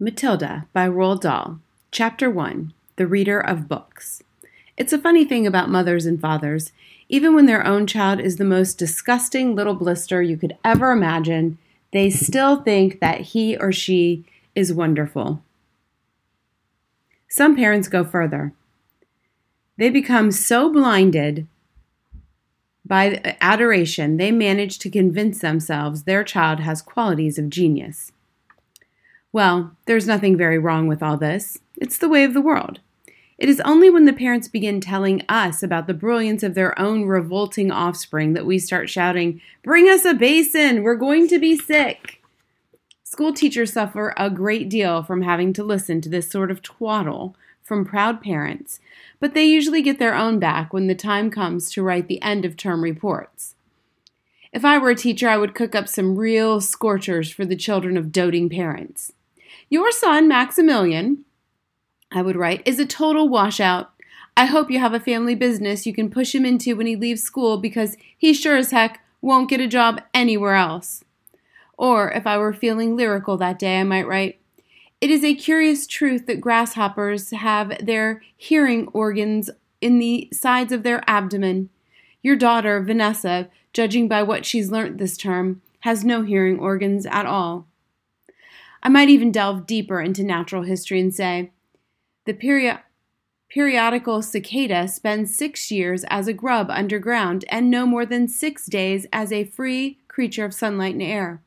Matilda by Roald Dahl, Chapter 1 The Reader of Books. It's a funny thing about mothers and fathers. Even when their own child is the most disgusting little blister you could ever imagine, they still think that he or she is wonderful. Some parents go further. They become so blinded by adoration, they manage to convince themselves their child has qualities of genius. Well, there's nothing very wrong with all this. It's the way of the world. It is only when the parents begin telling us about the brilliance of their own revolting offspring that we start shouting, Bring us a basin! We're going to be sick! School teachers suffer a great deal from having to listen to this sort of twaddle from proud parents, but they usually get their own back when the time comes to write the end of term reports. If I were a teacher, I would cook up some real scorchers for the children of doting parents. Your son, Maximilian, I would write, is a total washout. I hope you have a family business you can push him into when he leaves school because he sure as heck won't get a job anywhere else. Or if I were feeling lyrical that day, I might write, It is a curious truth that grasshoppers have their hearing organs in the sides of their abdomen. Your daughter, Vanessa, judging by what she's learnt this term, has no hearing organs at all. I might even delve deeper into natural history and say the peri- periodical cicada spends six years as a grub underground and no more than six days as a free creature of sunlight and air.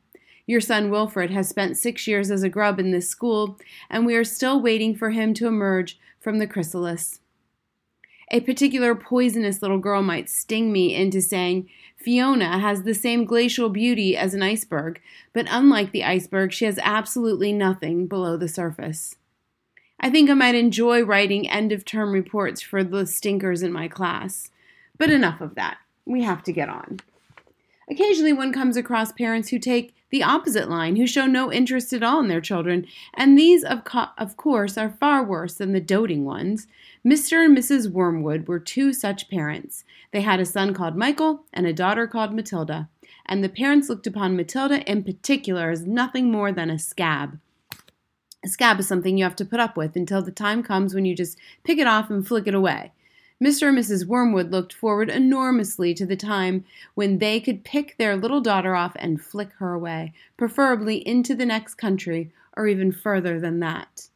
Your son Wilfred has spent six years as a grub in this school, and we are still waiting for him to emerge from the chrysalis. A particular poisonous little girl might sting me into saying, Fiona has the same glacial beauty as an iceberg, but unlike the iceberg, she has absolutely nothing below the surface. I think I might enjoy writing end of term reports for the stinkers in my class. But enough of that. We have to get on. Occasionally, one comes across parents who take the opposite line, who show no interest at all in their children, and these, of, co- of course, are far worse than the doting ones. Mr. and Mrs. Wormwood were two such parents. They had a son called Michael and a daughter called Matilda, and the parents looked upon Matilda in particular as nothing more than a scab. A scab is something you have to put up with until the time comes when you just pick it off and flick it away. Mr. and Mrs. Wormwood looked forward enormously to the time when they could pick their little daughter off and flick her away, preferably into the next country or even further than that.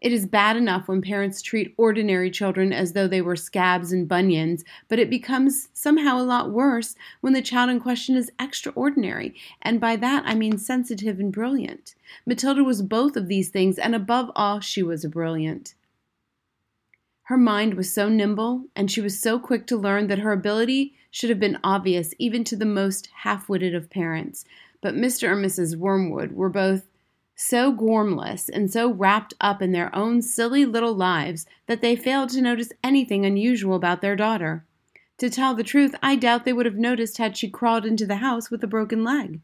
It is bad enough when parents treat ordinary children as though they were scabs and bunions, but it becomes somehow a lot worse when the child in question is extraordinary, and by that I mean sensitive and brilliant. Matilda was both of these things, and above all, she was brilliant. Her mind was so nimble, and she was so quick to learn that her ability should have been obvious even to the most half witted of parents. But Mr. and Mrs. Wormwood were both so gormless and so wrapped up in their own silly little lives that they failed to notice anything unusual about their daughter. To tell the truth, I doubt they would have noticed had she crawled into the house with a broken leg.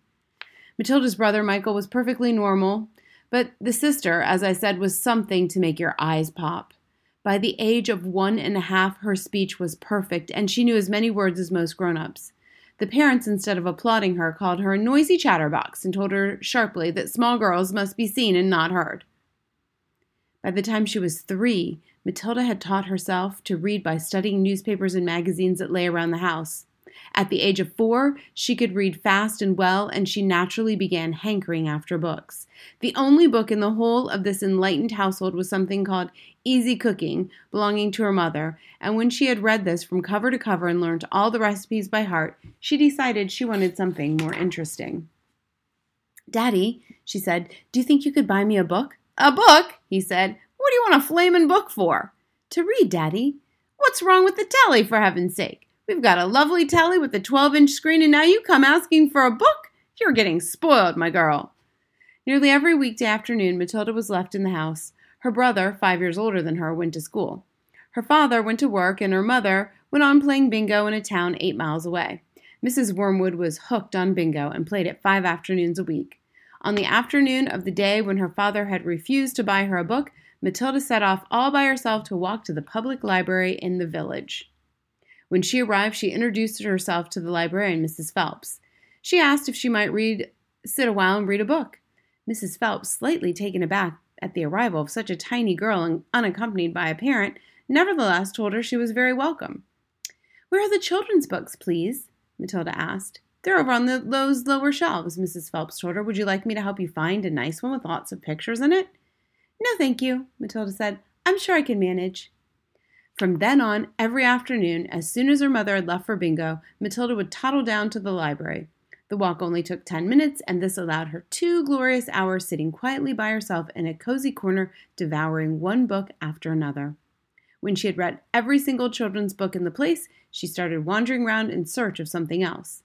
Matilda's brother, Michael, was perfectly normal, but the sister, as I said, was something to make your eyes pop. By the age of one and a half, her speech was perfect, and she knew as many words as most grown ups. The parents, instead of applauding her, called her a noisy chatterbox and told her sharply that small girls must be seen and not heard. By the time she was three, Matilda had taught herself to read by studying newspapers and magazines that lay around the house. At the age of four, she could read fast and well, and she naturally began hankering after books. The only book in the whole of this enlightened household was something called Easy Cooking, belonging to her mother, and when she had read this from cover to cover and learned all the recipes by heart, she decided she wanted something more interesting. Daddy, she said, do you think you could buy me a book? A book? he said. What do you want a flamin' book for? To read, Daddy. What's wrong with the telly, for heaven's sake? We've got a lovely telly with a 12 inch screen, and now you come asking for a book? You're getting spoiled, my girl. Nearly every weekday afternoon, Matilda was left in the house. Her brother, five years older than her, went to school. Her father went to work, and her mother went on playing bingo in a town eight miles away. Mrs. Wormwood was hooked on bingo and played it five afternoons a week. On the afternoon of the day when her father had refused to buy her a book, Matilda set off all by herself to walk to the public library in the village. When she arrived, she introduced herself to the librarian, Mrs. Phelps. She asked if she might read, sit a while and read a book. Mrs. Phelps, slightly taken aback, at the arrival of such a tiny girl and unaccompanied by a parent, nevertheless told her she was very welcome. Where are the children's books, please? Matilda asked. They're over on the, those lower shelves, Mrs. Phelps told her. Would you like me to help you find a nice one with lots of pictures in it? No, thank you, Matilda said. I'm sure I can manage. From then on, every afternoon, as soon as her mother had left for bingo, Matilda would toddle down to the library. The walk only took ten minutes, and this allowed her two glorious hours sitting quietly by herself in a cozy corner, devouring one book after another. When she had read every single children's book in the place, she started wandering round in search of something else.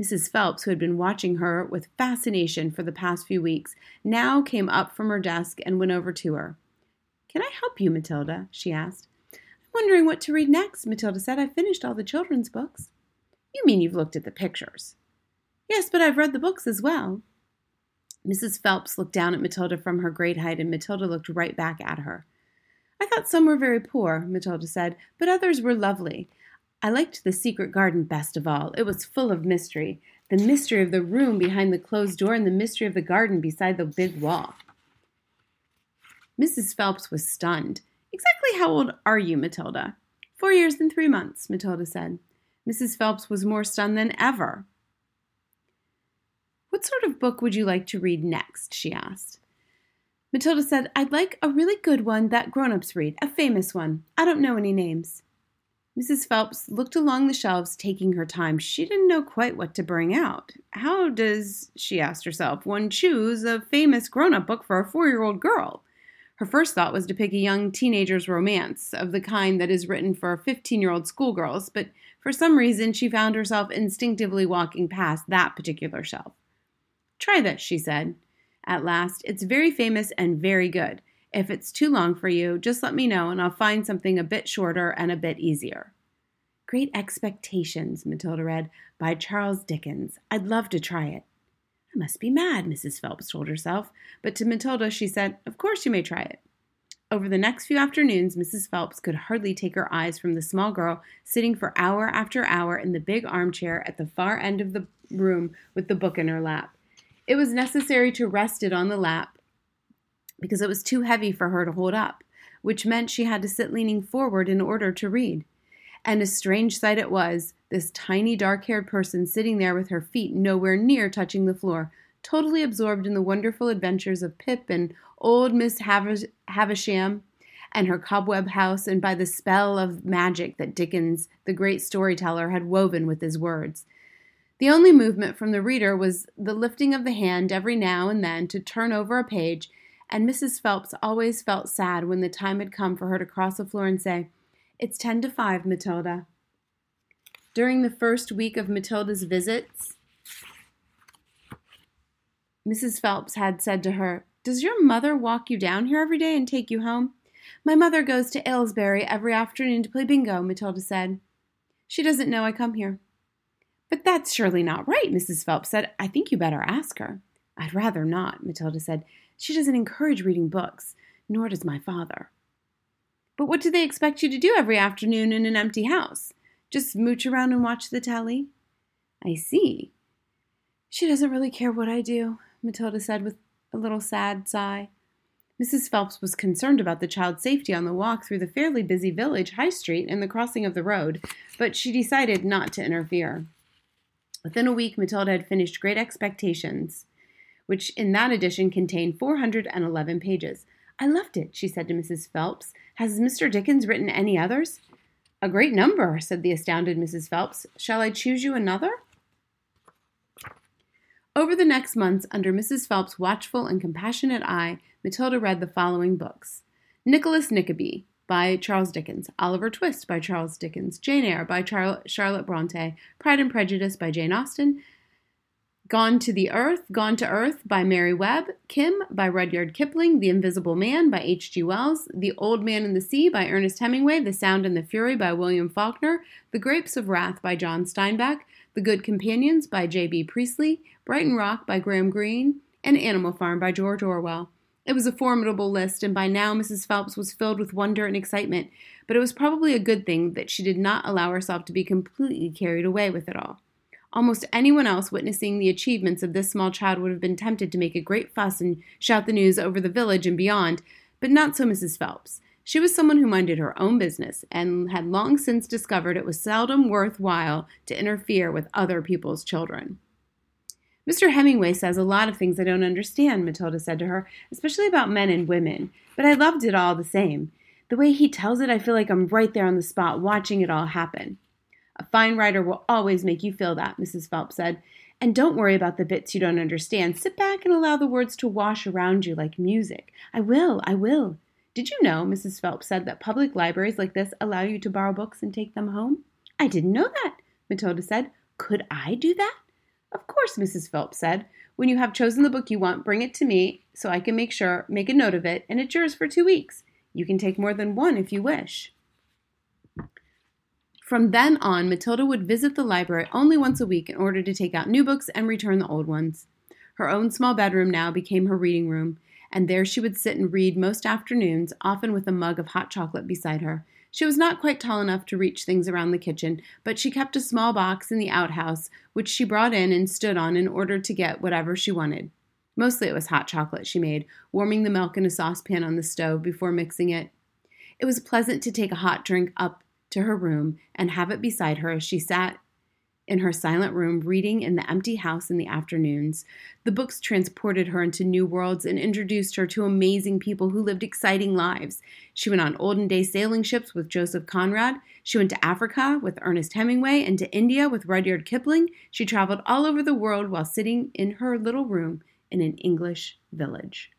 Mrs. Phelps, who had been watching her with fascination for the past few weeks, now came up from her desk and went over to her. Can I help you, Matilda? she asked. Wondering what to read next, Matilda said. I've finished all the children's books. You mean you've looked at the pictures? Yes, but I've read the books as well. Mrs. Phelps looked down at Matilda from her great height, and Matilda looked right back at her. I thought some were very poor, Matilda said, but others were lovely. I liked the secret garden best of all. It was full of mystery the mystery of the room behind the closed door and the mystery of the garden beside the big wall. Mrs. Phelps was stunned. Exactly how old are you, Matilda? Four years and three months, Matilda said. Mrs. Phelps was more stunned than ever. What sort of book would you like to read next? she asked. Matilda said, I'd like a really good one that grown ups read, a famous one. I don't know any names. Mrs. Phelps looked along the shelves, taking her time. She didn't know quite what to bring out. How does, she asked herself, one choose a famous grown up book for a four year old girl? Her first thought was to pick a young teenager's romance, of the kind that is written for 15 year old schoolgirls, but for some reason she found herself instinctively walking past that particular shelf. Try this, she said. At last, it's very famous and very good. If it's too long for you, just let me know and I'll find something a bit shorter and a bit easier. Great Expectations, Matilda read, by Charles Dickens. I'd love to try it. I must be mad, Mrs. Phelps told herself, but to Matilda she said, Of course you may try it. Over the next few afternoons, Mrs. Phelps could hardly take her eyes from the small girl sitting for hour after hour in the big armchair at the far end of the room with the book in her lap. It was necessary to rest it on the lap because it was too heavy for her to hold up, which meant she had to sit leaning forward in order to read. And a strange sight it was this tiny dark haired person sitting there with her feet nowhere near touching the floor, totally absorbed in the wonderful adventures of Pip and old Miss Havish- Havisham and her cobweb house, and by the spell of magic that Dickens, the great storyteller, had woven with his words. The only movement from the reader was the lifting of the hand every now and then to turn over a page and Mrs. Phelps always felt sad when the time had come for her to cross the floor and say, It's ten to five, Matilda. During the first week of Matilda's visits, Mrs. Phelps had said to her, Does your mother walk you down here every day and take you home? My mother goes to Aylesbury every afternoon to play bingo, Matilda said. She doesn't know I come here. But that's surely not right, Mrs. Phelps said. I think you better ask her. I'd rather not, Matilda said. She doesn't encourage reading books, nor does my father. But what do they expect you to do every afternoon in an empty house? Just mooch around and watch the telly? I see. She doesn't really care what I do, Matilda said with a little sad sigh. Mrs. Phelps was concerned about the child's safety on the walk through the fairly busy village high street and the crossing of the road, but she decided not to interfere. Within a week, Matilda had finished Great Expectations which in that edition contained 411 pages. I loved it, she said to Mrs. Phelps. Has Mr. Dickens written any others? A great number, said the astounded Mrs. Phelps. Shall I choose you another? Over the next months, under Mrs. Phelps' watchful and compassionate eye, Matilda read the following books Nicholas Nickleby by Charles Dickens, Oliver Twist by Charles Dickens, Jane Eyre by Char- Charlotte Bronte, Pride and Prejudice by Jane Austen, Gone to the Earth, Gone to Earth by Mary Webb, Kim by Rudyard Kipling, The Invisible Man by H.G. Wells, The Old Man and the Sea by Ernest Hemingway, The Sound and the Fury by William Faulkner, The Grapes of Wrath by John Steinbeck, The Good Companions by J.B. Priestley, Brighton Rock by Graham Greene, and Animal Farm by George Orwell. It was a formidable list, and by now Mrs. Phelps was filled with wonder and excitement, but it was probably a good thing that she did not allow herself to be completely carried away with it all. Almost anyone else witnessing the achievements of this small child would have been tempted to make a great fuss and shout the news over the village and beyond, but not so Mrs. Phelps. She was someone who minded her own business and had long since discovered it was seldom worth while to interfere with other people's children. Mr. Hemingway says a lot of things I don't understand, Matilda said to her, especially about men and women, but I loved it all the same. The way he tells it, I feel like I'm right there on the spot watching it all happen. Fine writer will always make you feel that, Mrs. Phelps said. And don't worry about the bits you don't understand. Sit back and allow the words to wash around you like music. I will, I will. Did you know, Mrs. Phelps said, that public libraries like this allow you to borrow books and take them home? I didn't know that, Matilda said. Could I do that? Of course, Mrs. Phelps said. When you have chosen the book you want, bring it to me so I can make sure, make a note of it, and it's yours for two weeks. You can take more than one if you wish. From then on, Matilda would visit the library only once a week in order to take out new books and return the old ones. Her own small bedroom now became her reading room, and there she would sit and read most afternoons, often with a mug of hot chocolate beside her. She was not quite tall enough to reach things around the kitchen, but she kept a small box in the outhouse, which she brought in and stood on in order to get whatever she wanted. Mostly it was hot chocolate she made, warming the milk in a saucepan on the stove before mixing it. It was pleasant to take a hot drink up to her room and have it beside her as she sat in her silent room reading in the empty house in the afternoons. The books transported her into new worlds and introduced her to amazing people who lived exciting lives. She went on olden day sailing ships with Joseph Conrad. She went to Africa with Ernest Hemingway and to India with Rudyard Kipling. She traveled all over the world while sitting in her little room in an English village.